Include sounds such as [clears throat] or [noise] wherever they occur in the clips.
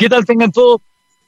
¿Qué tal tengan todos?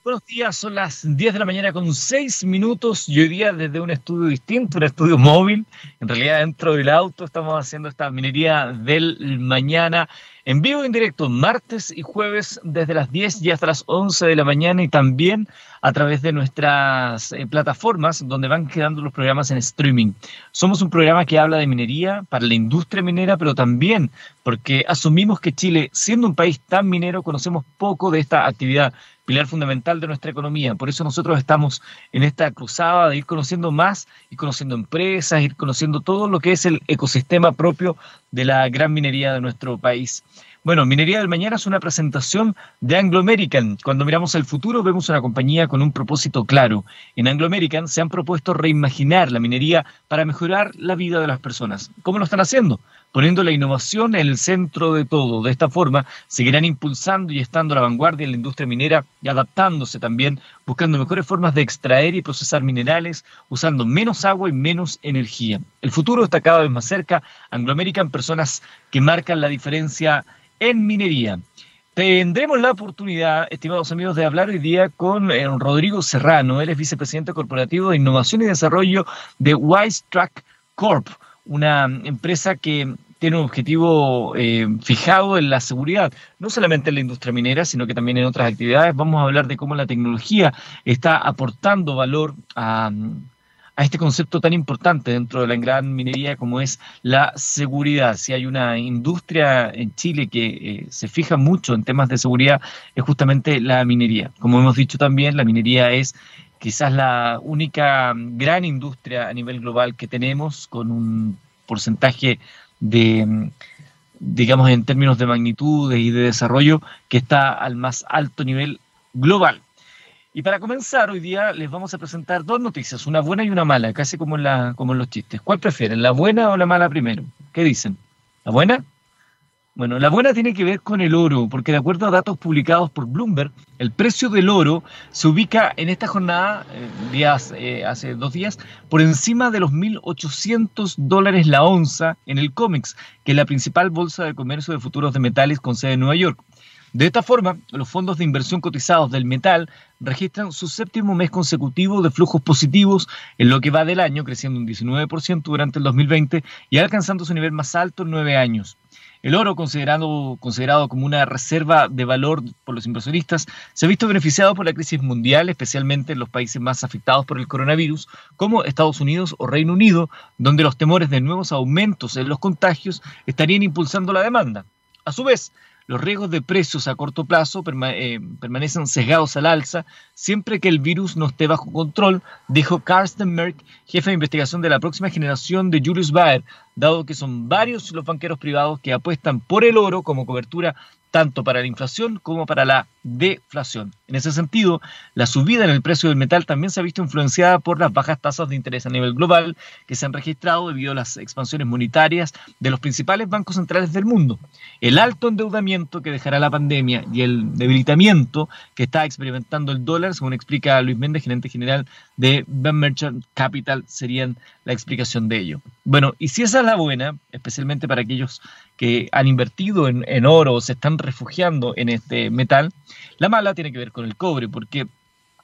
Buenos días, son las 10 de la mañana con 6 minutos y hoy día desde un estudio distinto, un estudio móvil, en realidad dentro del auto estamos haciendo esta minería del mañana en vivo en directo martes y jueves desde las 10 y hasta las 11 de la mañana y también a través de nuestras eh, plataformas donde van quedando los programas en streaming. Somos un programa que habla de minería para la industria minera, pero también porque asumimos que Chile, siendo un país tan minero, conocemos poco de esta actividad pilar fundamental de nuestra economía. Por eso nosotros estamos en esta cruzada de ir conociendo más, ir conociendo empresas, ir conociendo todo lo que es el ecosistema propio de la gran minería de nuestro país. Bueno, Minería del Mañana es una presentación de Anglo American. Cuando miramos al futuro vemos una compañía con un propósito claro. En Anglo American se han propuesto reimaginar la minería para mejorar la vida de las personas. ¿Cómo lo están haciendo? Poniendo la innovación en el centro de todo. De esta forma seguirán impulsando y estando a la vanguardia en la industria minera y adaptándose también, buscando mejores formas de extraer y procesar minerales, usando menos agua y menos energía. El futuro está cada vez más cerca. Anglo American, personas que marcan la diferencia en minería. Tendremos la oportunidad, estimados amigos, de hablar hoy día con eh, Rodrigo Serrano. Él es vicepresidente corporativo de innovación y desarrollo de Wise Track Corp, una empresa que tiene un objetivo eh, fijado en la seguridad, no solamente en la industria minera, sino que también en otras actividades. Vamos a hablar de cómo la tecnología está aportando valor a, a este concepto tan importante dentro de la gran minería como es la seguridad. Si hay una industria en Chile que eh, se fija mucho en temas de seguridad, es justamente la minería. Como hemos dicho también, la minería es quizás la única gran industria a nivel global que tenemos con un porcentaje de digamos en términos de magnitud y de desarrollo que está al más alto nivel global. Y para comenzar, hoy día les vamos a presentar dos noticias, una buena y una mala, casi como en, la, como en los chistes. ¿Cuál prefieren, la buena o la mala primero? ¿Qué dicen? ¿La buena? Bueno, la buena tiene que ver con el oro, porque de acuerdo a datos publicados por Bloomberg, el precio del oro se ubica en esta jornada, eh, días, eh, hace dos días, por encima de los 1.800 dólares la onza en el COMEX, que es la principal bolsa de comercio de futuros de metales con sede en Nueva York. De esta forma, los fondos de inversión cotizados del metal registran su séptimo mes consecutivo de flujos positivos en lo que va del año, creciendo un 19% durante el 2020 y alcanzando su nivel más alto en nueve años. El oro, considerado, considerado como una reserva de valor por los inversionistas, se ha visto beneficiado por la crisis mundial, especialmente en los países más afectados por el coronavirus, como Estados Unidos o Reino Unido, donde los temores de nuevos aumentos en los contagios estarían impulsando la demanda. A su vez, los riesgos de precios a corto plazo eh, permanecen sesgados al alza siempre que el virus no esté bajo control, dijo Carsten Merck, jefe de investigación de la próxima generación de Julius Baer, dado que son varios los banqueros privados que apuestan por el oro como cobertura tanto para la inflación como para la deflación. En ese sentido, la subida en el precio del metal también se ha visto influenciada por las bajas tasas de interés a nivel global que se han registrado debido a las expansiones monetarias de los principales bancos centrales del mundo. El alto endeudamiento que dejará la pandemia y el debilitamiento que está experimentando el dólar, según explica Luis Méndez, gerente general de Ben Merchant Capital, serían la explicación de ello. Bueno, y si esa es la buena, especialmente para aquellos que han invertido en, en oro o se están refugiando en este metal, la mala tiene que ver con el cobre, porque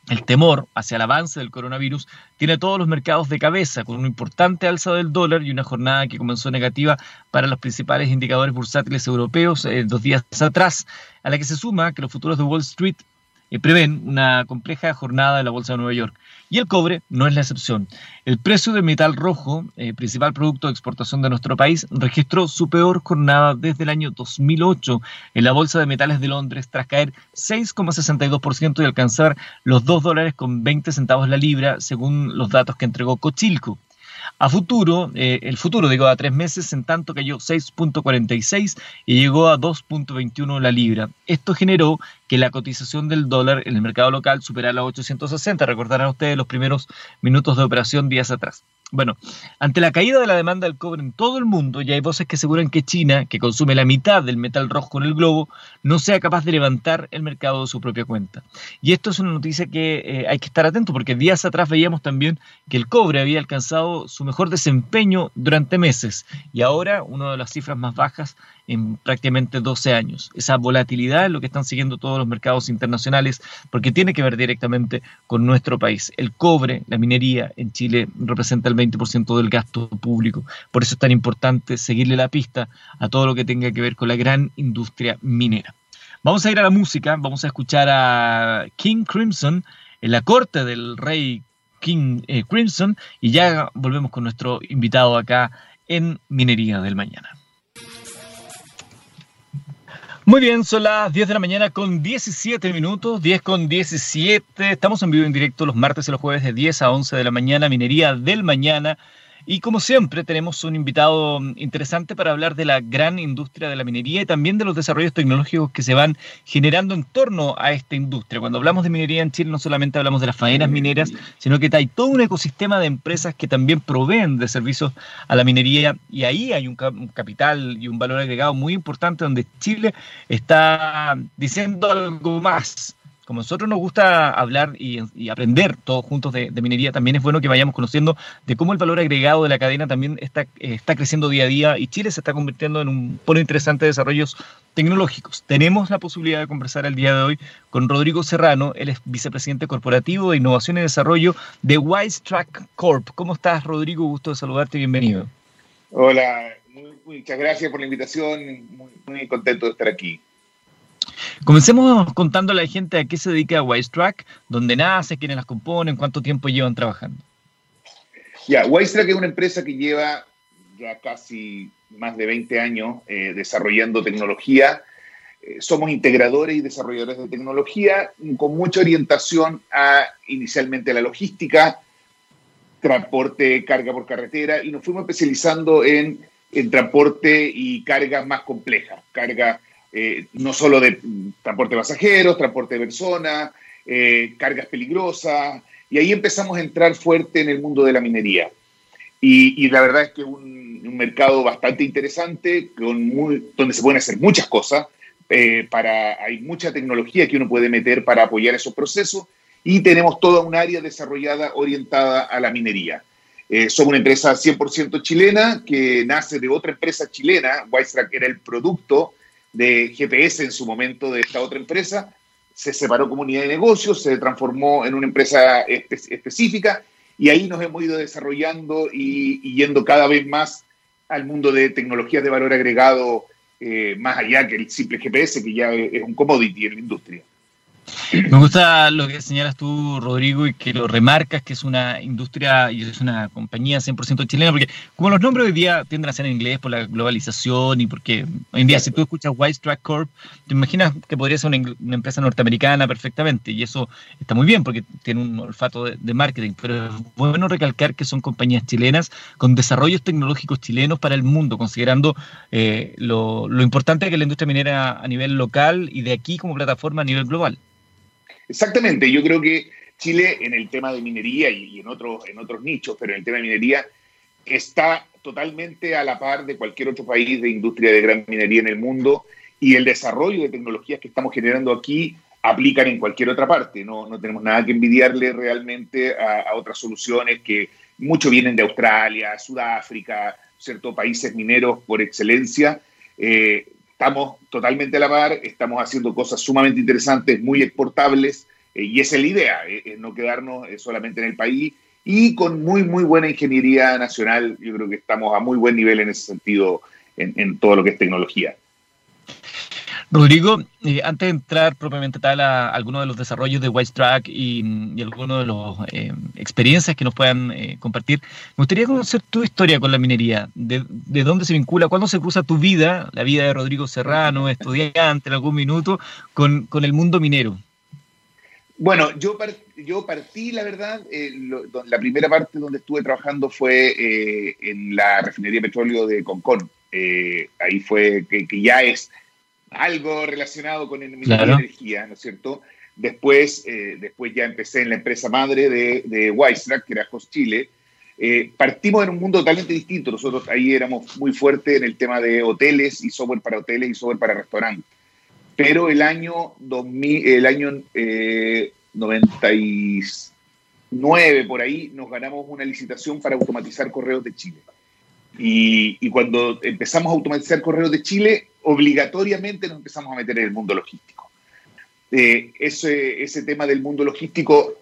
el temor hacia el avance del coronavirus tiene todos los mercados de cabeza, con un importante alza del dólar y una jornada que comenzó negativa para los principales indicadores bursátiles europeos eh, dos días atrás, a la que se suma que los futuros de Wall Street eh, prevén una compleja jornada en la Bolsa de Nueva York. Y el cobre no es la excepción. El precio del metal rojo, eh, principal producto de exportación de nuestro país, registró su peor jornada desde el año 2008 en la Bolsa de Metales de Londres tras caer 6,62% y alcanzar los 2 dólares con 20 centavos la libra, según los datos que entregó Cochilco. A futuro, eh, el futuro digo a tres meses, en tanto cayó 6.46 y llegó a 2.21 la libra. Esto generó que la cotización del dólar en el mercado local superara los 860. Recordarán ustedes los primeros minutos de operación días atrás. Bueno, ante la caída de la demanda del cobre en todo el mundo, ya hay voces que aseguran que China, que consume la mitad del metal rojo en el globo, no sea capaz de levantar el mercado de su propia cuenta. Y esto es una noticia que eh, hay que estar atento, porque días atrás veíamos también que el cobre había alcanzado su mejor desempeño durante meses, y ahora una de las cifras más bajas en prácticamente 12 años. Esa volatilidad es lo que están siguiendo todos los mercados internacionales porque tiene que ver directamente con nuestro país. El cobre, la minería en Chile representa el 20% del gasto público. Por eso es tan importante seguirle la pista a todo lo que tenga que ver con la gran industria minera. Vamos a ir a la música, vamos a escuchar a King Crimson en la corte del rey King eh, Crimson y ya volvemos con nuestro invitado acá en Minería del Mañana. Muy bien, son las 10 de la mañana con 17 minutos, 10 con 17. Estamos en vivo en directo los martes y los jueves de 10 a 11 de la mañana, Minería del Mañana. Y como siempre, tenemos un invitado interesante para hablar de la gran industria de la minería y también de los desarrollos tecnológicos que se van generando en torno a esta industria. Cuando hablamos de minería en Chile, no solamente hablamos de las faenas mineras, sino que hay todo un ecosistema de empresas que también proveen de servicios a la minería y ahí hay un, capital y un valor agregado muy importante donde Chile está diciendo algo más como a nosotros nos gusta hablar y, aprender todos juntos de, minería, también es bueno que vayamos conociendo de cómo el valor agregado de la cadena también está, está creciendo día a día y Chile se está convirtiendo en un polo interesante de desarrollos tecnológicos. Tenemos la posibilidad de conversar el día de hoy con Rodrigo Serrano, él es vicepresidente corporativo de innovación y desarrollo de Wisetrack Corp. ¿Cómo estás, Rodrigo? Gusto de saludarte bienvenido. Hola, muchas gracias por la invitación, muy contento de estar aquí. Comencemos contando a la gente a qué se dedica Wisetrack, dónde nace, quiénes las componen, cuánto tiempo llevan trabajando. Ya, Wisetrack es una empresa que lleva ya casi más de 20 años eh, desarrollando tecnología. Eh, somos integradores y desarrolladores de tecnología con mucha orientación a inicialmente a la logística, transporte, carga por carretera y nos fuimos especializando en, en transporte y cargas más complejas, carga eh, no solo de transporte de pasajeros, transporte de personas, eh, cargas peligrosas, y ahí empezamos a entrar fuerte en el mundo de la minería. Y, la verdad es que un, un, mercado bastante interesante, con donde se pueden hacer muchas cosas, eh, para, hay mucha tecnología que uno puede meter para apoyar esos procesos, y tenemos toda un área desarrollada orientada a la minería. somos una empresa 100% chilena que nace de otra empresa chilena, Wisetrack era el producto de GPS en su momento de esta otra empresa, se separó como unidad de negocios, se transformó en una empresa específica y ahí nos hemos ido desarrollando y, yendo cada vez más al mundo de tecnologías de valor agregado, eh, más allá que el simple GPS, que ya es un commodity en la industria. Me gusta lo que señalas tú, Rodrigo, y que lo remarcas, que es una industria y es una compañía 100% chilena, porque como los nombres hoy día tienden a ser en inglés por la globalización y porque hoy en día si tú escuchas White Track Corp, te imaginas que podría ser una, empresa norteamericana perfectamente, y eso está muy bien porque tiene un olfato de, marketing, pero es bueno recalcar que son compañías chilenas con desarrollos tecnológicos chilenos para el mundo, considerando eh, lo, lo importante que es la industria minera a nivel local y de aquí como plataforma a nivel global. Exactamente, yo creo que Chile en el tema de minería y, en, otros, en otros nichos, pero en el tema de minería está totalmente a la par de cualquier otro país de industria de gran minería en el mundo y el desarrollo de tecnologías que estamos generando aquí aplican en cualquier otra parte. No, tenemos nada que envidiarle realmente a, otras soluciones que mucho vienen de Australia, Sudáfrica, ciertos países mineros por excelencia. Eh, estamos totalmente a la par, estamos haciendo cosas sumamente interesantes, muy exportables, eh, y esa es la idea, eh, no quedarnos eh, solamente en el país y con muy, muy buena ingeniería nacional. Yo creo que estamos a muy buen nivel en ese sentido en todo lo que es tecnología. Rodrigo, eh, antes de entrar propiamente tal a algunos de los desarrollos de Wisetrack y, y algunos de las eh, experiencias que nos puedan eh, compartir, me gustaría conocer tu historia con la minería, de, dónde se vincula, cuándo se cruza tu vida, la vida de Rodrigo Serrano, estudiante en algún minuto, con, el mundo minero. Bueno, yo, yo partí, la verdad, la primera parte donde estuve trabajando fue en la refinería de petróleo de Concón. ahí fue que ya es algo relacionado con el claro. energía, ¿no es cierto? Después, eh, después ya empecé en la empresa madre de, de que era Host Chile. Eh, partimos en un mundo totalmente distinto. Nosotros ahí éramos muy fuertes en el tema de hoteles y software para hoteles y software para restaurantes. Pero el año, 2000, el año 99 eh, por ahí nos ganamos una licitación para automatizar correos de Chile. Y, cuando empezamos a automatizar correos de Chile, obligatoriamente nos empezamos a meter en el mundo logístico. Eh, ese, ese tema del mundo logístico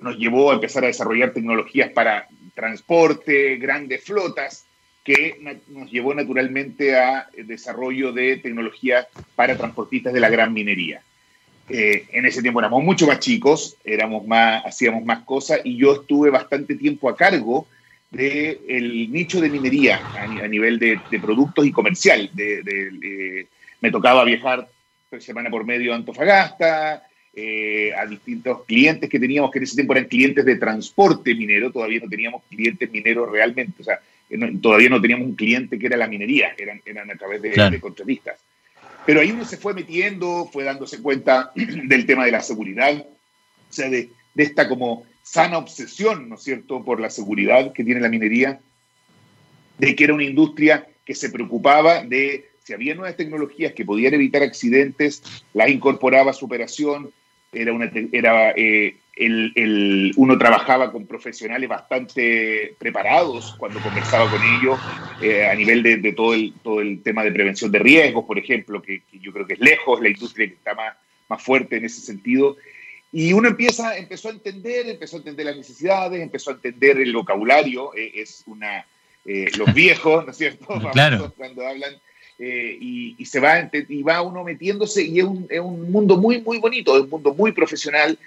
nos llevó a empezar a desarrollar tecnologías para transporte, grandes flotas, que nos llevó naturalmente a desarrollo de tecnologías para transportistas de la gran minería. Eh, en ese tiempo éramos mucho más chicos, éramos más, hacíamos más cosas y yo estuve bastante tiempo a cargo del nicho de minería a, nivel de, productos y comercial. De, me tocaba viajar semana por medio a Antofagasta, eh, a distintos clientes que teníamos, que en ese tiempo eran clientes de transporte minero, todavía no teníamos clientes mineros realmente, o sea, todavía no teníamos un cliente que era la minería, eran, eran a través de, contratistas. Pero ahí uno se fue metiendo, fue dándose cuenta [clears throat] del tema de la seguridad, o sea, de, de esta como sana obsesión, ¿no es cierto?, por la seguridad que tiene la minería, de que era una industria que se preocupaba de si había nuevas tecnologías que podían evitar accidentes, las incorporaba a su operación, era una, era, eh, el, uno trabajaba con profesionales bastante preparados cuando conversaba con ellos eh, a nivel de, todo, el, todo el tema de prevención de riesgos, por ejemplo, que, yo creo que es lejos la industria que está más, más fuerte en ese sentido. Y uno empieza, empezó a entender, empezó a entender las necesidades, empezó a entender el vocabulario, eh, es una, eh, los [laughs] viejos, ¿no es cierto? Claro. Cuando hablan, eh, y, se va, y va uno metiéndose, y es un, es un mundo muy, muy bonito, es un mundo muy profesional,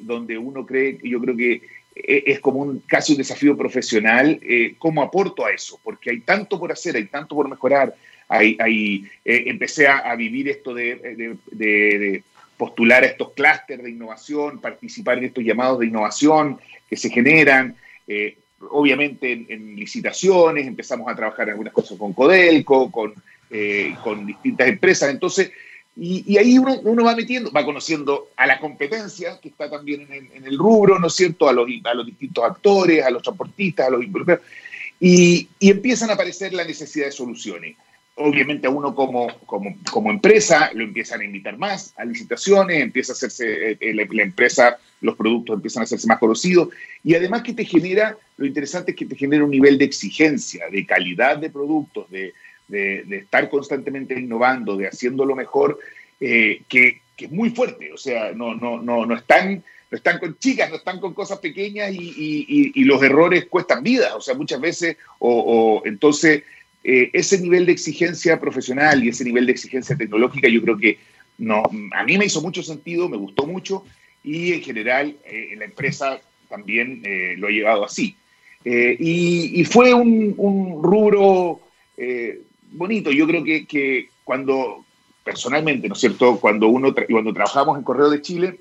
donde uno cree, yo creo que es como un, casi un desafío profesional, ¿cómo aporto a eso? Porque hay tanto por hacer, hay tanto por mejorar, hay, hay empecé a, vivir esto de, de postular a estos clústeres de innovación, participar en estos llamados de innovación que se generan. Eh, obviamente en, licitaciones, empezamos a trabajar en algunas cosas con Codelco, con, eh, distintas empresas. Entonces, y, ahí uno, va metiendo, va conociendo a la competencia que está también en, el rubro, ¿no es cierto? A los, a los distintos actores, a los transportistas, a los involucrados. Y, y empiezan a aparecer la necesidad de soluciones obviamente a uno como, como, empresa lo empiezan a invitar más a licitaciones, empieza a hacerse, eh, la, empresa, los productos empiezan a hacerse más conocidos. Y además que te genera, lo interesante es que te genera un nivel de exigencia, de calidad de productos, de, estar constantemente innovando, de haciéndolo mejor, eh, que, es muy fuerte, o sea, no, no, no, no están... No están con chicas, no están con cosas pequeñas y, los errores cuestan vida, o sea, muchas veces, o entonces eh, ese nivel de exigencia profesional y ese nivel de exigencia tecnológica yo creo que no, a mí me hizo mucho sentido, me gustó mucho y en general eh, la empresa también eh, lo ha llevado así. Y, fue un, rubro bonito. Yo creo que, que, cuando, personalmente, ¿no es cierto?, cuando, uno cuando trabajamos en Correo de Chile,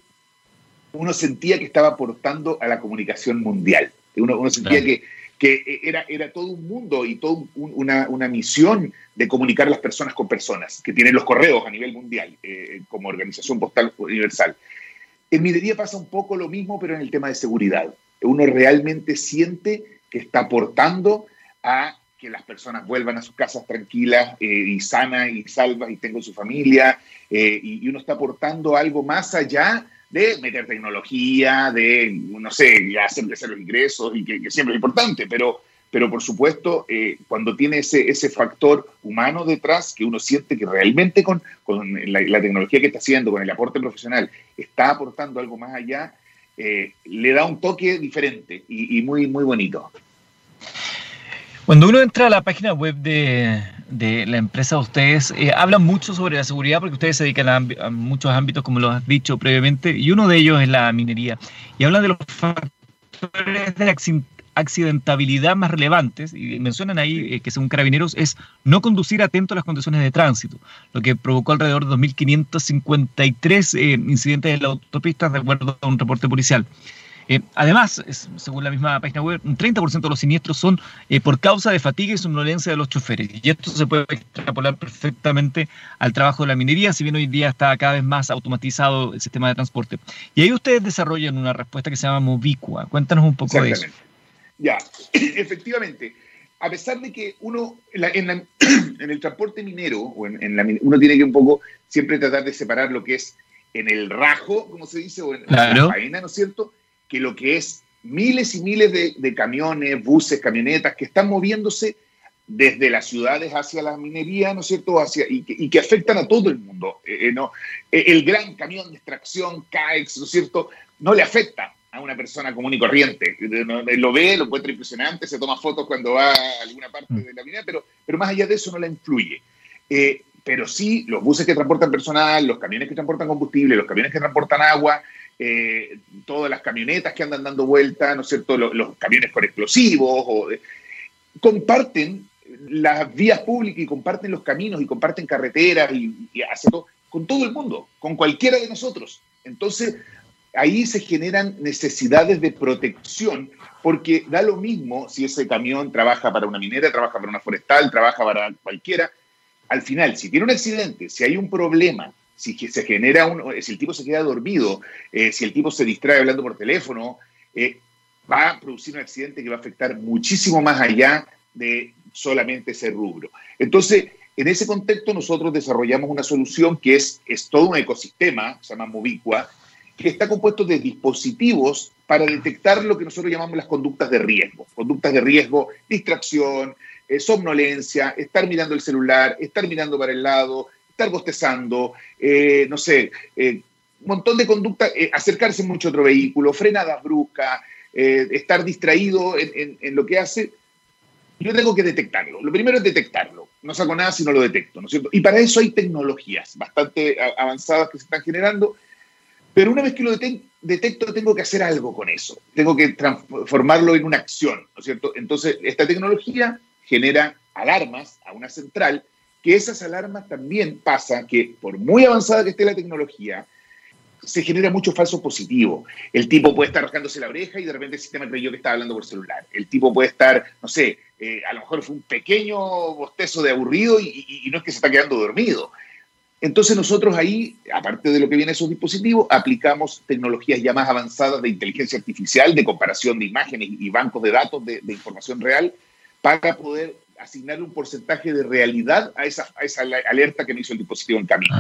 uno sentía que estaba aportando a la comunicación mundial. Uno, uno sentía que que era, era todo un mundo y toda una, una, misión de comunicar a las personas con personas, que tienen los correos a nivel mundial, eh, como organización postal universal. En minería pasa un poco lo mismo, pero en el tema de seguridad. Uno realmente siente que está aportando a que las personas vuelvan a sus casas tranquilas eh, y sanas y salvas y tengan su familia, eh, y uno está aportando algo más allá de meter tecnología, de, no sé, hacer crecer los ingresos, y que, siempre es importante, pero, pero por supuesto, eh, cuando tiene ese, ese factor humano detrás, que uno siente que realmente con, con la, tecnología que está haciendo, con el aporte profesional, está aportando algo más allá, eh, le da un toque diferente y, y muy, muy bonito. Cuando uno entra a la página web de, la empresa de ustedes, eh, hablan mucho sobre la seguridad porque ustedes se dedican a, muchos ámbitos, como lo has dicho previamente, y uno de ellos es la minería. Y hablan de los factores de accidentabilidad más relevantes, y mencionan ahí eh, que según Carabineros es no conducir atento a las condiciones de tránsito, lo que provocó alrededor de 2.553 eh, incidentes en la autopista, de acuerdo a un reporte policial. Eh, además, según la misma página web, un 30% de los siniestros son eh, por causa de fatiga y somnolencia de los choferes. Y esto se puede extrapolar perfectamente al trabajo de la minería, si bien hoy día está cada vez más automatizado el sistema de transporte. Y ahí ustedes desarrollan una respuesta que se llama Movicua. Cuéntanos un poco de eso. Ya, [clears throat] efectivamente. A pesar de que uno, [clears throat] en, el transporte minero, o en, la, uno tiene que un poco siempre tratar de separar lo que es en el rajo, como se dice, o en, la faena, ¿no es cierto? Que lo que es miles y miles de, camiones, buses, camionetas que están moviéndose desde las ciudades hacia la minería, ¿no es cierto? Hacia, y, que, afectan a todo el mundo. Eh, eh, ¿no? Eh, el gran camión de extracción, CAEX, ¿no es cierto? No le afecta a una persona común y corriente. Lo ve, lo encuentra impresionante, se toma fotos cuando va a alguna parte mm. de la minera, pero, pero más allá de eso no la influye. pero sí, los buses que transportan personal, los camiones que transportan combustible, los camiones que transportan agua, eh, todas las camionetas que andan dando vuelta, ¿no es cierto?, los, camiones con explosivos, o, comparten las vías públicas y comparten los caminos y comparten carreteras y, hace todo, con todo el mundo, con cualquiera de nosotros. Entonces, ahí se generan necesidades de protección, porque da lo mismo si ese camión trabaja para una minera, trabaja para una forestal, trabaja para cualquiera. Al final, si tiene un accidente, si hay un problema, si se genera un, si el tipo se queda dormido, eh, si el tipo se distrae hablando por teléfono, eh, va a producir un accidente que va a afectar muchísimo más allá de solamente ese rubro. Entonces, en ese contexto nosotros desarrollamos una solución que es, es todo un ecosistema, se llama Movicua, que está compuesto de dispositivos para detectar lo que nosotros llamamos las conductas de riesgo. Conductas de riesgo, distracción, eh, somnolencia, estar mirando el celular, estar mirando para el lado, estar bostezando, eh, no sé, eh, un montón de conductas, eh, acercarse mucho a otro vehículo, frenadas bruscas, estar distraído en, lo que hace, yo tengo que detectarlo. Lo primero es detectarlo. No saco nada si no lo detecto, ¿no es cierto? Y para eso hay tecnologías bastante avanzadas que se están generando, pero una vez que lo detecto, tengo que hacer algo con eso. Tengo que transformarlo en una acción, ¿no es cierto? Entonces, esta tecnología genera alarmas a una central que esas alarmas también pasa que por muy avanzada que esté la tecnología, se genera mucho falso positivo. El tipo puede estar rascándose la oreja y de repente el sistema creyó que estaba hablando por celular. El tipo puede estar, no sé, eh, a lo mejor fue un pequeño bostezo de aburrido y, no es que se está quedando dormido. Entonces nosotros ahí, aparte de lo que viene esos dispositivos, aplicamos tecnologías ya más avanzadas de inteligencia artificial, de comparación de imágenes y bancos de datos de información real, para poder asignarle un porcentaje de realidad a esa, esa alerta que me hizo el dispositivo en camino.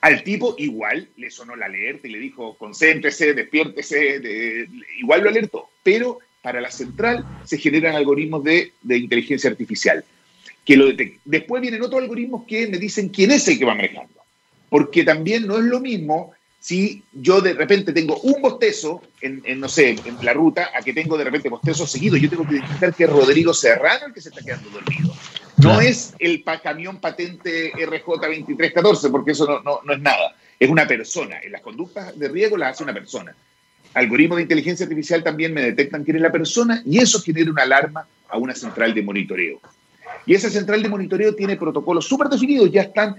Al tipo igual le sonó la alerta y le dijo, concéntrese, despiértese, igual lo alertó, pero para la central se generan algoritmos de, de inteligencia artificial que lo. Después vienen otros algoritmos que me dicen quién es el que va manejando, porque también no es lo mismo si yo de repente tengo un bostezo en, no sé, en la ruta, a que tengo de repente bostezos seguidos, yo tengo que identificar que es Rodrigo Serrano el que se está quedando dormido. No es el camión patente RJ2314, porque eso no, no, no, es nada. Es una persona. En las conductas de riesgo las hace una persona. Algoritmos de inteligencia artificial también me detectan quién es la persona y eso genera una alarma a una central de monitoreo. Y esa central de monitoreo tiene protocolos súper definidos, ya están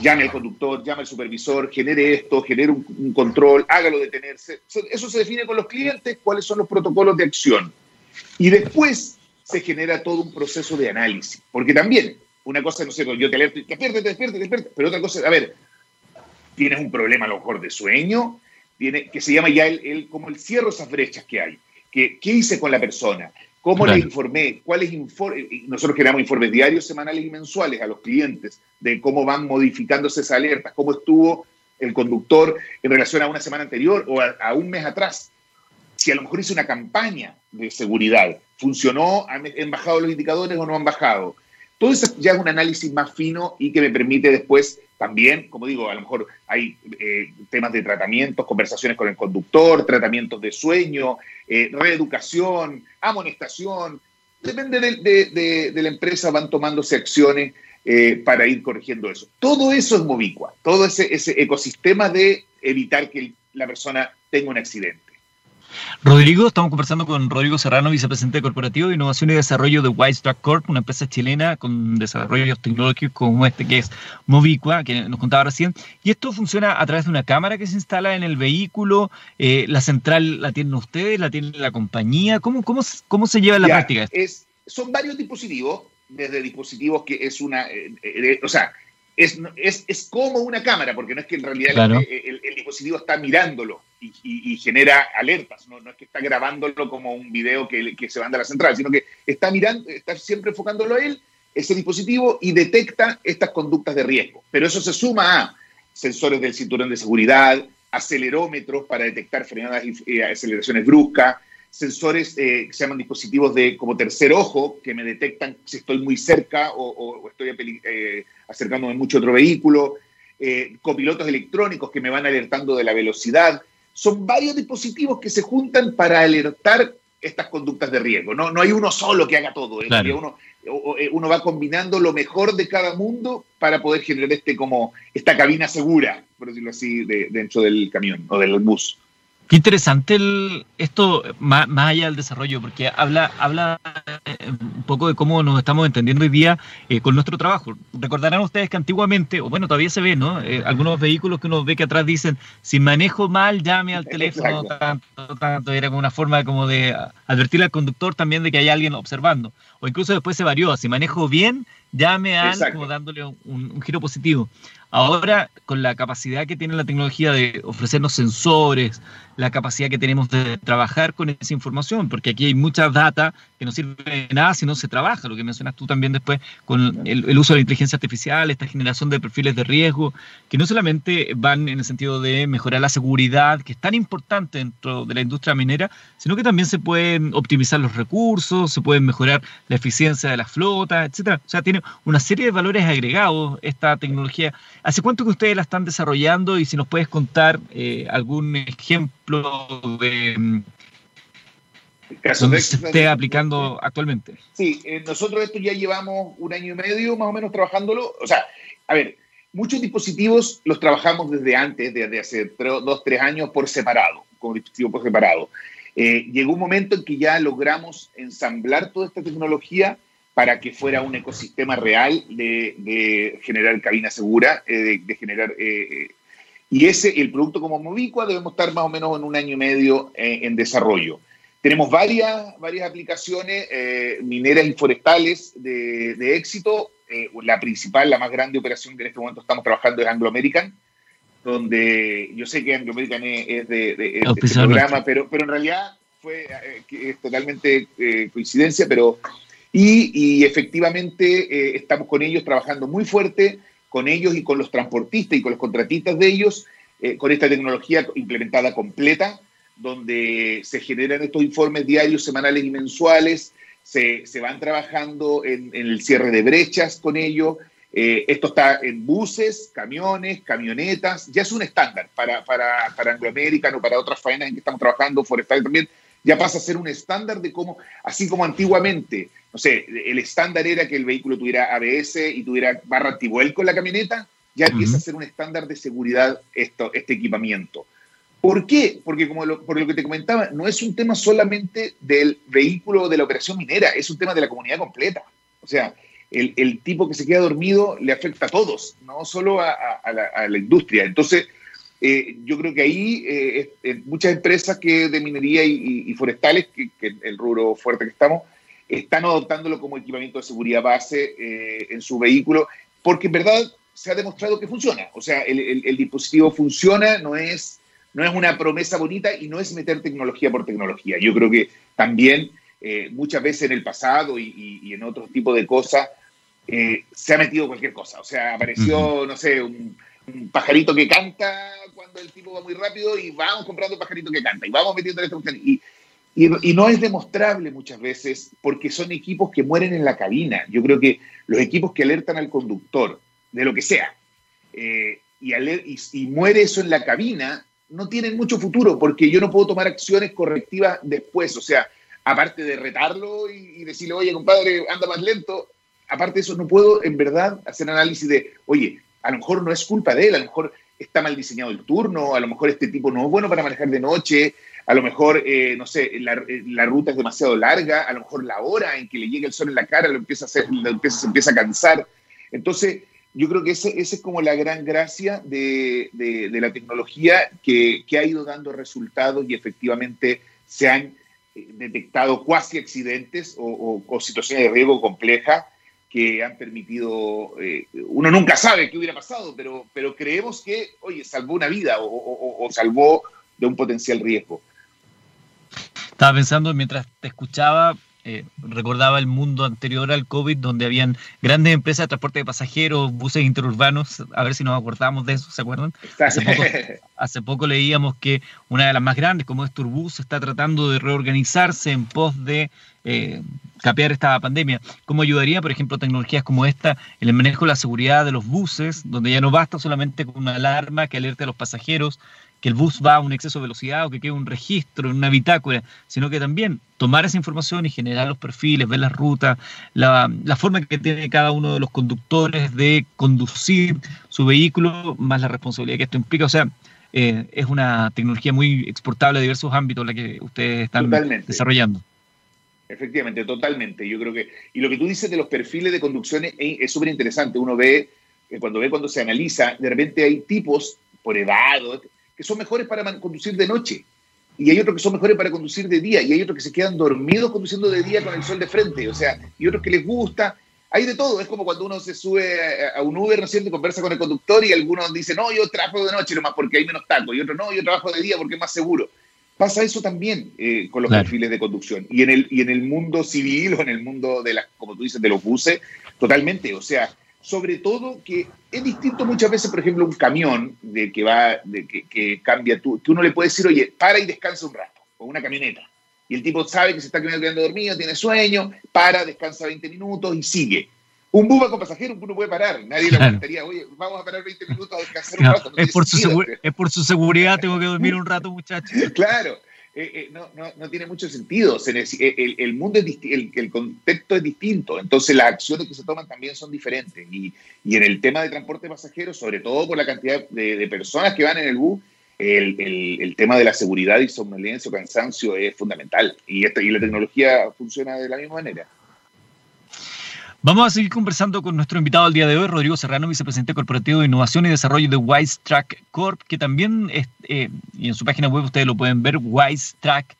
llame al conductor, llame al supervisor, genere esto, genere un, control, hágalo detenerse. Eso se define con los clientes, cuáles son los protocolos de acción. Y después se genera todo un proceso de análisis. Porque también, una cosa, no sé, yo te alerto, despierte, despierte, despierte, pero otra cosa, a ver, tienes un problema a lo mejor de sueño, tiene, que se llama ya el, como el cierro esas brechas que hay. ¿Qué, ¿Qué hice con la persona? ¿Cómo le informé? ¿Cuáles informes? Nosotros generamos informes diarios, semanales y mensuales a los clientes de cómo van modificándose esas alertas, cómo estuvo el conductor en relación a una semana anterior o a, un mes atrás. Si a lo mejor hice una campaña de seguridad, ¿funcionó? ¿Han, bajado los indicadores o no han bajado? Todo eso ya es un análisis más fino y que me permite después también, como digo, a lo mejor hay eh, temas de tratamientos, conversaciones con el conductor, tratamientos de sueño, eh, reeducación, amonestación. Depende de, la empresa, van tomándose acciones eh, para ir corrigiendo eso. Todo eso es Movicua, todo ese, ese ecosistema de evitar que la persona tenga un accidente. Rodrigo, estamos conversando con Rodrigo Serrano, vicepresidente corporativo de innovación y desarrollo de Track Corp, una empresa chilena con desarrollos tecnológicos como este que es Movicua, que nos contaba recién. Y esto funciona a través de una cámara que se instala en el vehículo. Eh, la central la tienen ustedes, la tiene la compañía. ¿Cómo, cómo, cómo se lleva en la práctica esto? Es, son varios dispositivos, desde dispositivos que es una, eh, eh, o sea, es, es, es, como una cámara, porque no es que en realidad el, dispositivo está mirándolo y, genera alertas, ¿no? no, es que está grabándolo como un video que, que, se manda a la central, sino que está mirando, está siempre enfocándolo a él, ese dispositivo, y detecta estas conductas de riesgo. Pero eso se suma a sensores del cinturón de seguridad, acelerómetros para detectar frenadas y aceleraciones bruscas, sensores que se llaman dispositivos de como tercer ojo, que me detectan si estoy muy cerca o, estoy acercándome mucho a otro vehículo, copilotos electrónicos que me van alertando de la velocidad. Son varios dispositivos que se juntan para alertar estas conductas de riesgo. No, no hay uno solo que haga todo. Uno, uno va combinando lo mejor de cada mundo para poder generar este como esta cabina segura, por decirlo así, de, dentro del camión o del bus. Qué interesante el, esto, más, allá del desarrollo, porque habla, habla eh, un poco de cómo nos estamos entendiendo hoy día eh, con nuestro trabajo. Recordarán ustedes que antiguamente, o bueno, todavía se ve, ¿no? Eh, algunos vehículos que uno ve que atrás dicen, si manejo mal, llame al teléfono, tanto, tanto. Era como una forma como de advertirle al conductor también de que hay alguien observando. O incluso después se varió, si manejo bien, llame a como dándole un giro positivo. Ahora, con la capacidad que tiene la tecnología de ofrecernos sensores, la capacidad que tenemos de trabajar con esa información, porque aquí hay mucha data que no sirve de nada si no se trabaja, lo que mencionas tú también después con el, uso de la inteligencia artificial, esta generación de perfiles de riesgo, que no solamente van en el sentido de mejorar la seguridad, que es tan importante dentro de la industria minera, sino que también se pueden optimizar los recursos, se pueden mejorar la eficiencia de la flota, etcétera. O sea, tiene una serie de valores agregados esta tecnología. ¿Hace cuánto que ustedes la están desarrollando y si nos puedes contar eh, algún ejemplo de caso se esté aplicando actualmente. Sí, eh, nosotros esto ya llevamos un año y medio más o menos trabajándolo. O sea, a ver, muchos dispositivos los trabajamos desde antes, desde hace dos, tres años por separado, como dispositivo por separado. Eh, llegó un momento en que ya logramos ensamblar toda esta tecnología para que fuera un ecosistema real de, generar cabina segura, eh, de, generar y ese, el producto como Movicua, debemos estar más o menos en un año y medio eh, en desarrollo. Tenemos varias, varias aplicaciones eh, mineras y forestales de, éxito. Eh, la principal, la más grande operación que en este momento estamos trabajando es Anglo American, donde yo sé que Anglo American es, de, este programa, pero, pero en realidad fue es totalmente coincidencia, pero y, y efectivamente estamos con ellos trabajando muy fuerte con ellos y con los transportistas y con los contratistas de ellos, eh, con esta tecnología implementada completa, donde se generan estos informes diarios, semanales y mensuales, se, se van trabajando en, el cierre de brechas con ellos. Eh, esto está en buses, camiones, camionetas, ya es un estándar para, para, para Anglo American o para otras faenas en que estamos trabajando, forestal también, ya pasa a ser un estándar de cómo, así como antiguamente, no sé, el estándar era que el vehículo tuviera ABS y tuviera barra antivuelco en la camioneta, ya empieza a ser un estándar de seguridad esto, este equipamiento. ¿Por qué? Porque como por lo que te comentaba, no es un tema solamente del vehículo de la operación minera, es un tema de la comunidad completa. O sea, el, el tipo que se queda dormido le afecta a todos, no solo a, a, la, a la, industria. Entonces, eh, yo creo que ahí eh, muchas empresas que de minería y, forestales, que, el rubro fuerte que estamos, están adoptándolo como equipamiento de seguridad base eh, en su vehículo, porque en verdad se ha demostrado que funciona. O sea, el, dispositivo funciona, no es, no es una promesa bonita y no es meter tecnología por tecnología. Yo creo que también muchas veces en el pasado y, en otros tipos de cosas se ha metido cualquier cosa. O sea, apareció, no sé, un un pajarito que canta cuando el tipo va muy rápido y vamos comprando un pajarito que canta y vamos metiendo esta cuestión. Y, y, no es demostrable muchas veces porque son equipos que mueren en la cabina. Yo creo que los equipos que alertan al conductor, de lo que sea, eh, y, y, muere eso en la cabina, no tienen mucho futuro porque yo no puedo tomar acciones correctivas después. O sea, aparte de retarlo y, y decirle, oye, compadre, anda más lento, aparte de eso, no puedo en verdad hacer análisis de, oye, a lo mejor no es culpa de él, a lo mejor está mal diseñado el turno, a lo mejor este tipo no es bueno para manejar de noche, a lo mejor, eh, no sé, eh, la, ruta es demasiado larga, a lo mejor la hora en que le llega el sol en la cara lo empieza a hacer, lo empieza, se empieza a cansar. Entonces, yo creo que esa ese es como la gran gracia de, la tecnología que, que, ha ido dando resultados y efectivamente se han eh, detectado cuasi accidentes o, o situaciones de riesgo complejas que han permitido, eh, uno nunca sabe qué hubiera pasado, pero, pero creemos que, oye, salvó una vida o, salvó de un potencial riesgo. Estaba pensando mientras te escuchaba eh, recordaba el mundo anterior al COVID, donde habían grandes empresas de transporte de pasajeros, buses interurbanos, a ver si nos acordamos de eso, ¿se acuerdan? Hace poco, leíamos que una de las más grandes, como es Turbus, está tratando de reorganizarse en pos de eh, capear esta pandemia. ¿Cómo ayudaría, por ejemplo, tecnologías como esta en el manejo de la seguridad de los buses, donde ya no basta solamente con una alarma que alerte a los pasajeros, que el bus va a un exceso de velocidad o que quede un registro en una bitácora, sino que también tomar esa información y generar los perfiles, ver las rutas, la, forma que tiene cada uno de los conductores de conducir su vehículo, más la responsabilidad que esto implica. O sea, eh, es una tecnología muy exportable a diversos ámbitos la que ustedes están desarrollando. Efectivamente, totalmente. Yo creo que. Y lo que tú dices de los perfiles de conducción es súper interesante. Uno ve, eh, cuando ve, cuando se analiza, de repente hay tipos por edad, que son mejores para conducir de noche. Y hay otros que son mejores para conducir de día. Y hay otros que se quedan dormidos conduciendo de día con el sol de frente. O sea, y otros que les gusta. Hay de todo. Es como cuando uno se sube a un Uber, ¿no es cierto? Y conversa con el conductor y algunos dicen, no, yo trabajo de noche nomás porque hay menos tacos. Y otros, no, yo trabajo de día porque es más seguro. Pasa eso también eh, con los perfiles de conducción. Y en, el, y en el mundo civil o en el mundo de las, como tú dices, de los buses, totalmente. O sea, sobre todo que es distinto muchas veces, por ejemplo, un camión de que va, de que, cambia, tú, que uno le puede decir, oye, para y descansa un rato, o una camioneta. Y el tipo sabe que se está quedando dormido, tiene sueño, para, descansa 20 minutos y sigue. Un bus con pasajeros, uno puede parar. Nadie le preguntaría, oye, vamos a parar 20 minutos a descansar un rato. es, por su es por su seguridad, tengo que dormir un rato, muchachos. [laughs] claro. Eh, eh, no, no, no, tiene mucho sentido. el, el, mundo es el, el, contexto es distinto, entonces las acciones que se toman también son diferentes. Y, y en el tema de transporte de pasajeros, sobre todo por la cantidad de, de personas que van en el bus, el, tema de la seguridad y somnolencia o cansancio es fundamental. Y, esta, y la tecnología funciona de la misma manera. Vamos a seguir conversando con nuestro invitado al día de hoy, Rodrigo Serrano, vicepresidente corporativo de innovación y desarrollo de WiseTrack Corp, que también, eh, y en su página web ustedes lo pueden ver, WiseTrack.cl,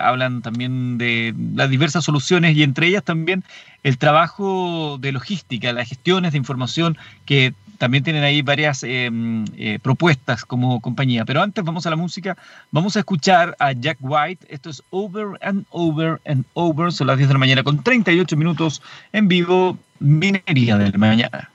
hablan también de las diversas soluciones y entre ellas también el trabajo de logística, las gestiones de información que también tienen ahí varias em, eh, propuestas como compañía. Pero antes vamos a la música. Vamos a escuchar a Jack White. Esto es Over and Over and Over. Son las 10 de la mañana con 38 minutos en vivo. Minería del mañana.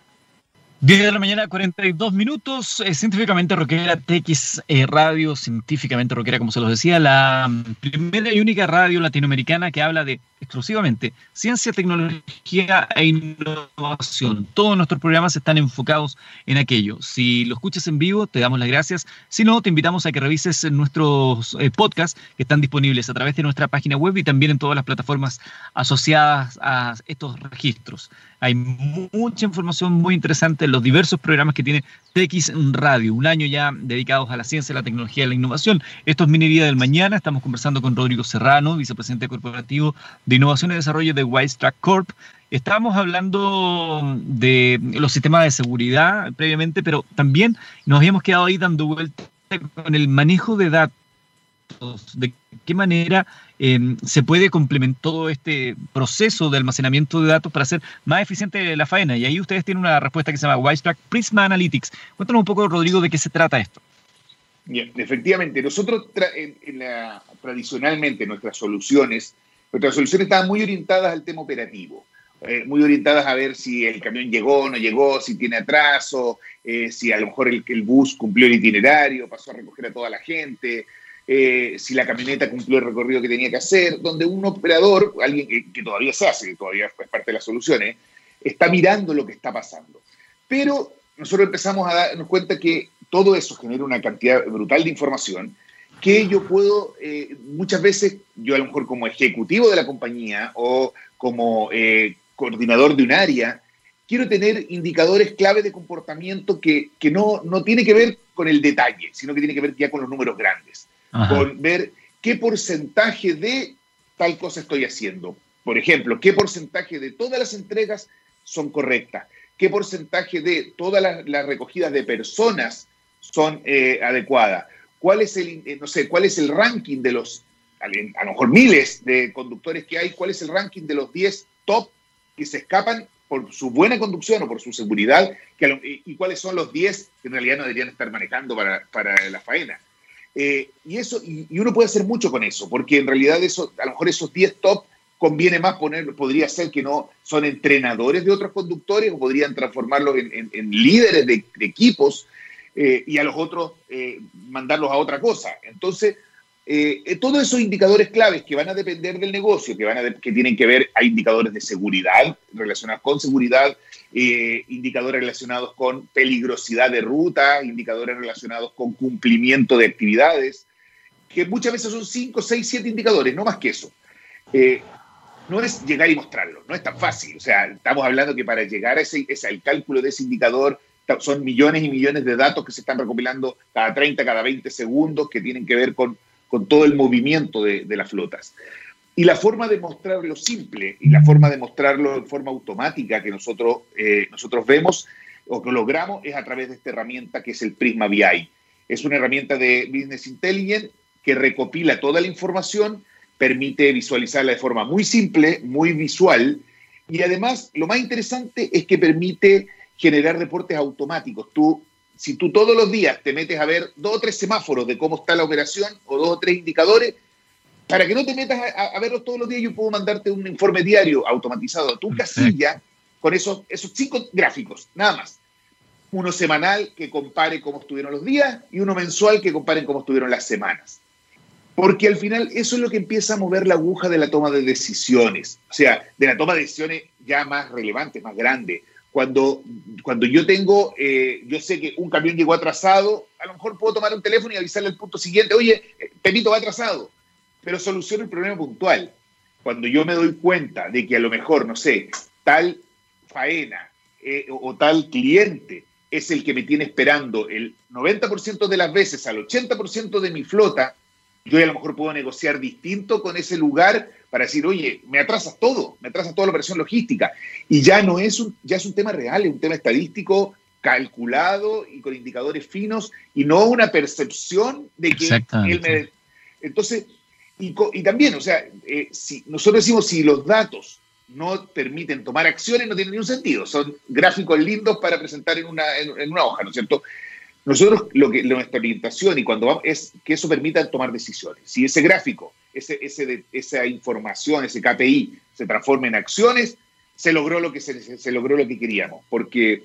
10 de la mañana, 42 minutos, eh, científicamente rockera, TX eh, Radio, científicamente rockera, como se los decía, la primera y única radio latinoamericana que habla de exclusivamente ciencia, tecnología e innovación. Todos nuestros programas están enfocados en aquello. Si lo escuchas en vivo, te damos las gracias. Si no, te invitamos a que revises nuestros eh, podcasts que están disponibles a través de nuestra página web y también en todas las plataformas asociadas a estos registros. Hay mucha información muy interesante en los diversos programas que tiene TX Radio, un año ya dedicados a la ciencia, la tecnología y la innovación. Esto es Minería del Mañana. Estamos conversando con Rodrigo Serrano, vicepresidente corporativo de Innovación y Desarrollo de Track Corp. Estábamos hablando de los sistemas de seguridad previamente, pero también nos habíamos quedado ahí dando vuelta con el manejo de datos, de qué manera em, se puede complementar todo este proceso de almacenamiento de datos para hacer más eficiente la faena. Y ahí ustedes tienen una respuesta que se llama Track Prisma Analytics. Cuéntanos un poco, Rodrigo, de qué se trata esto. Bien, efectivamente, nosotros tradicionalmente nuestras soluciones Nuestras soluciones estaban muy orientadas al tema operativo, eh, muy orientadas a ver si el camión llegó o no llegó, si tiene atraso, eh, si a lo mejor el, el, bus cumplió el itinerario, pasó a recoger a toda la gente, eh, si la camioneta cumplió el recorrido que tenía que hacer, donde un operador, alguien que, todavía se hace, que todavía es parte de las soluciones, está mirando lo que está pasando. Pero nosotros empezamos a darnos cuenta que todo eso genera una cantidad brutal de información que yo puedo, eh, muchas veces, yo a lo mejor como ejecutivo de la compañía o como eh, coordinador de un área, quiero tener indicadores clave de comportamiento que, que, no, no tiene que ver con el detalle, sino que tiene que ver ya con los números grandes, con ver qué porcentaje de tal cosa estoy haciendo. Por ejemplo, qué porcentaje de todas las entregas son correctas, qué porcentaje de todas las, recogidas de personas son eh, adecuadas, cuál es el, eh, no sé, cuál es el ranking de los, a lo mejor miles de conductores que hay, cuál es el ranking de los 10 top que se escapan por su buena conducción o por su seguridad, y, cuáles son los 10 que en realidad no deberían estar manejando para, la faena. Eh, y, eso, y, uno puede hacer mucho con eso, porque en realidad eso, a lo mejor esos 10 top conviene más poner, podría ser que no son entrenadores de otros conductores o podrían transformarlos en, líderes de, equipos eh, y a los otros eh, mandarlos a otra cosa. Entonces, eh, todos esos indicadores claves que van a depender del negocio, que, van a que tienen que ver, hay indicadores de seguridad relacionados con seguridad, indicadores relacionados con peligrosidad de ruta, indicadores relacionados con cumplimiento de actividades, que muchas veces son 5, 6, 7 indicadores, no más que eso no es llegar y mostrarlo, no es tan fácil. O sea, estamos hablando que para llegar a ese, ese cálculo de ese indicador son millones y millones de datos que se están recopilando cada 30, cada 20 segundos que tienen que ver con, con todo el movimiento de, las flotas. Y la forma de mostrarlo simple y la forma de mostrarlo en forma automática que nosotros, eh, nosotros vemos o que logramos es a través de esta herramienta que es el Prisma BI. Es una herramienta de Business Intelligence que recopila toda la información permite visualizarla de forma muy simple, muy visual, y además lo más interesante es que permite generar reportes automáticos. Tú, si tú todos los días te metes a ver dos o tres semáforos de cómo está la operación o dos o tres indicadores, para que no te metas a, verlos todos los días, yo puedo mandarte un informe diario automatizado a tu casilla con esos, esos cinco gráficos, nada más. Uno semanal que compare cómo estuvieron los días y uno mensual que compare cómo estuvieron las semanas. Porque al final eso es lo que empieza a mover la aguja de la toma de decisiones, o sea, de la toma de decisiones ya más relevantes, más grandes. Cuando, cuando yo tengo, eh, yo sé que un camión llegó atrasado, a lo mejor puedo tomar un teléfono y avisarle al punto siguiente, oye, eh, Pepito va atrasado, pero soluciono el problema puntual. Cuando yo me doy cuenta de que a lo mejor, no sé, tal faena eh, o tal cliente es el que me tiene esperando el 90% de las veces al 80% de mi flota, yo a lo mejor puedo negociar distinto con ese lugar para decir, oye, me atrasas todo, me atrasas toda la operación logística. Y ya no es un, ya es un tema real, es un tema estadístico calculado y con indicadores finos y no una percepción de que él me... Entonces, y, y también, o sea, eh, si nosotros decimos si los datos no permiten tomar acciones, no tiene ningún sentido. Son gráficos lindos para presentar en una, en una hoja, ¿no es cierto? Nosotros, lo que, nuestra orientación y cuando vamos, es que eso permita tomar decisiones. Si ese gráfico, ese, ese, esa información, ese KPI se transforma en acciones, se logró lo que, se, se logró lo que queríamos, porque,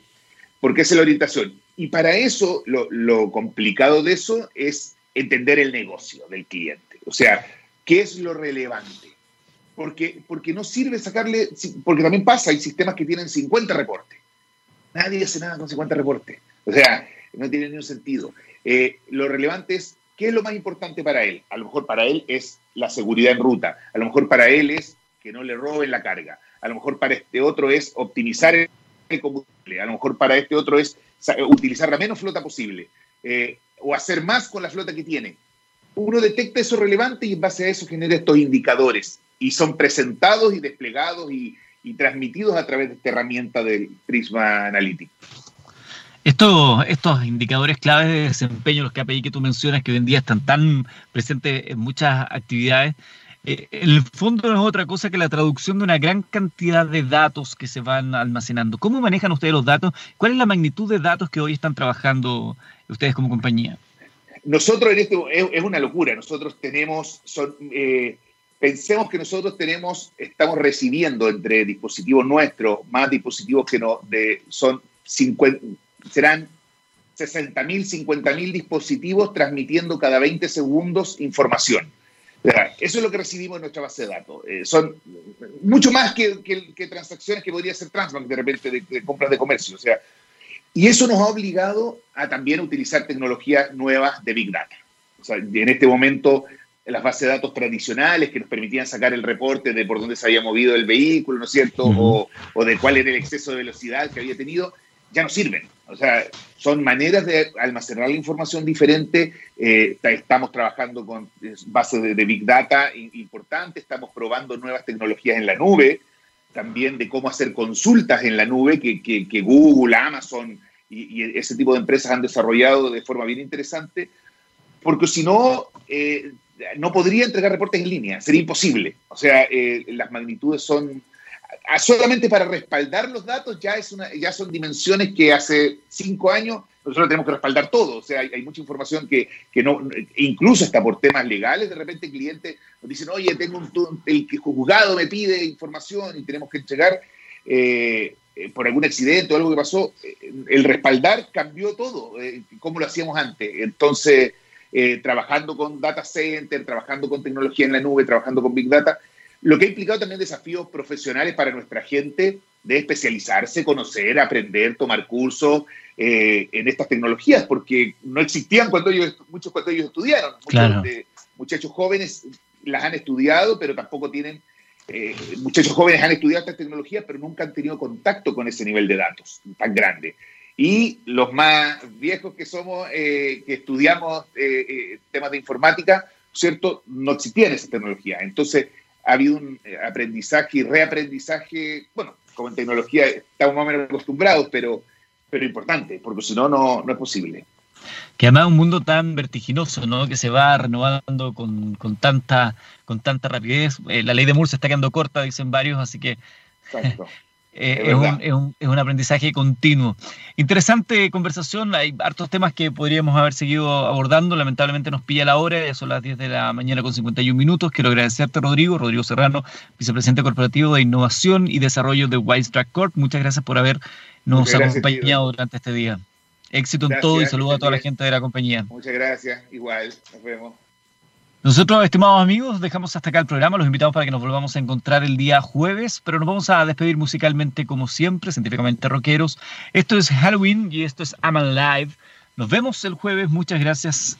porque es la orientación. Y para eso, lo, lo complicado de eso es entender el negocio del cliente. O sea, ¿qué es lo relevante? Porque, porque no sirve sacarle, porque también pasa, hay sistemas que tienen 50 reportes. Nadie hace nada con 50 reportes. O sea, no tiene ningún sentido. Eh, lo relevante es qué es lo más importante para él. A lo mejor para él es la seguridad en ruta, a lo mejor para él es que no le roben la carga, a lo mejor para este otro es optimizar el combustible, a lo mejor para este otro es utilizar la menos flota posible eh, o hacer más con la flota que tiene. Uno detecta eso relevante y en base a eso genera estos indicadores y son presentados y desplegados y, y transmitidos a través de esta herramienta del Prisma Analytics. Estos, estos indicadores claves de desempeño, los KPI que tú mencionas, que hoy en día están tan presentes en muchas actividades, eh, el fondo no es otra cosa que la traducción de una gran cantidad de datos que se van almacenando. ¿Cómo manejan ustedes los datos? ¿Cuál es la magnitud de datos que hoy están trabajando ustedes como compañía? Nosotros en esto es, una locura. Nosotros tenemos, eh, pensemos que nosotros tenemos, estamos recibiendo entre dispositivos nuestros más dispositivos que no, de, son 50, serán 60.000, 50.000 dispositivos transmitiendo cada 20 segundos información. Eso es lo que recibimos en nuestra base de datos. Eh, son mucho más que, transacciones que podría ser Transbank de repente de, compras de comercio. O sea, y eso nos ha obligado a también utilizar tecnologías nuevas de Big Data. O sea, en este momento las bases de datos tradicionales que nos permitían sacar el reporte de por dónde se había movido el vehículo, ¿no es cierto? o, o, de cuál era el exceso de velocidad que había tenido, ya no sirven. O sea, son maneras de almacenar la información diferente. Eh, estamos trabajando con bases de, Big Data importantes, estamos probando nuevas tecnologías en la nube, también de cómo hacer consultas en la nube que, que, Google, Amazon y, ese tipo de empresas han desarrollado de forma bien interesante, porque si no, eh, no podría entregar reportes en línea, sería imposible. O sea, eh, las magnitudes son solamente para respaldar los datos ya, es ya son dimensiones que hace cinco años nosotros tenemos que respaldar todo. O sea, hay, mucha información que, que, no, incluso hasta por temas legales, de repente el cliente nos dicen, oye, tengo un, el juzgado me pide información y tenemos que entregar eh, eh, por algún accidente o algo que pasó. Eh, el respaldar cambió todo, como lo hacíamos antes. Entonces, trabajando con data center, trabajando con tecnología en la nube, trabajando con big data, lo que ha implicado también desafíos profesionales para nuestra gente de especializarse, conocer, aprender, tomar cursos eh, en estas tecnologías, porque no existían cuando ellos, muchos cuando ellos estudiaron. Muchos muchachos jóvenes las han estudiado, pero tampoco tienen, eh, muchachos jóvenes han estudiado estas tecnologías, pero nunca han tenido contacto con ese nivel de datos tan grande. Y los más viejos que somos, eh, que estudiamos temas de informática, ¿cierto? No existían esas tecnologías. Entonces, ha habido un aprendizaje y reaprendizaje, bueno, como en tecnología estamos más o menos acostumbrados, pero, pero importante, porque si no, no es posible. Que además es un mundo tan vertiginoso, ¿no? Que se va renovando con, con tanta, con tanta rapidez. Eh, la ley de Moore se está quedando corta, dicen varios, así que Exacto. [laughs] Eh, es, un, es, un, es, un, aprendizaje continuo. Interesante conversación, hay hartos temas que podríamos haber seguido abordando, lamentablemente nos pilla la hora, ya son las 10 de la mañana con 51 minutos. Quiero agradecerte, Rodrigo, Rodrigo Serrano, vicepresidente corporativo de Innovación y Desarrollo de Track Corp. Muchas gracias por habernos acompañado durante este día. Éxito en todo y saludo a toda la gente de la compañía. Muchas gracias, igual, nos vemos. Nosotros, estimados amigos, dejamos hasta acá el programa. Los invitamos para que nos volvamos a encontrar el día jueves, pero nos vamos a despedir musicalmente como siempre, científicamente rockeros. Esto es Halloween y esto es I'm Alive. Nos vemos el jueves. Muchas gracias.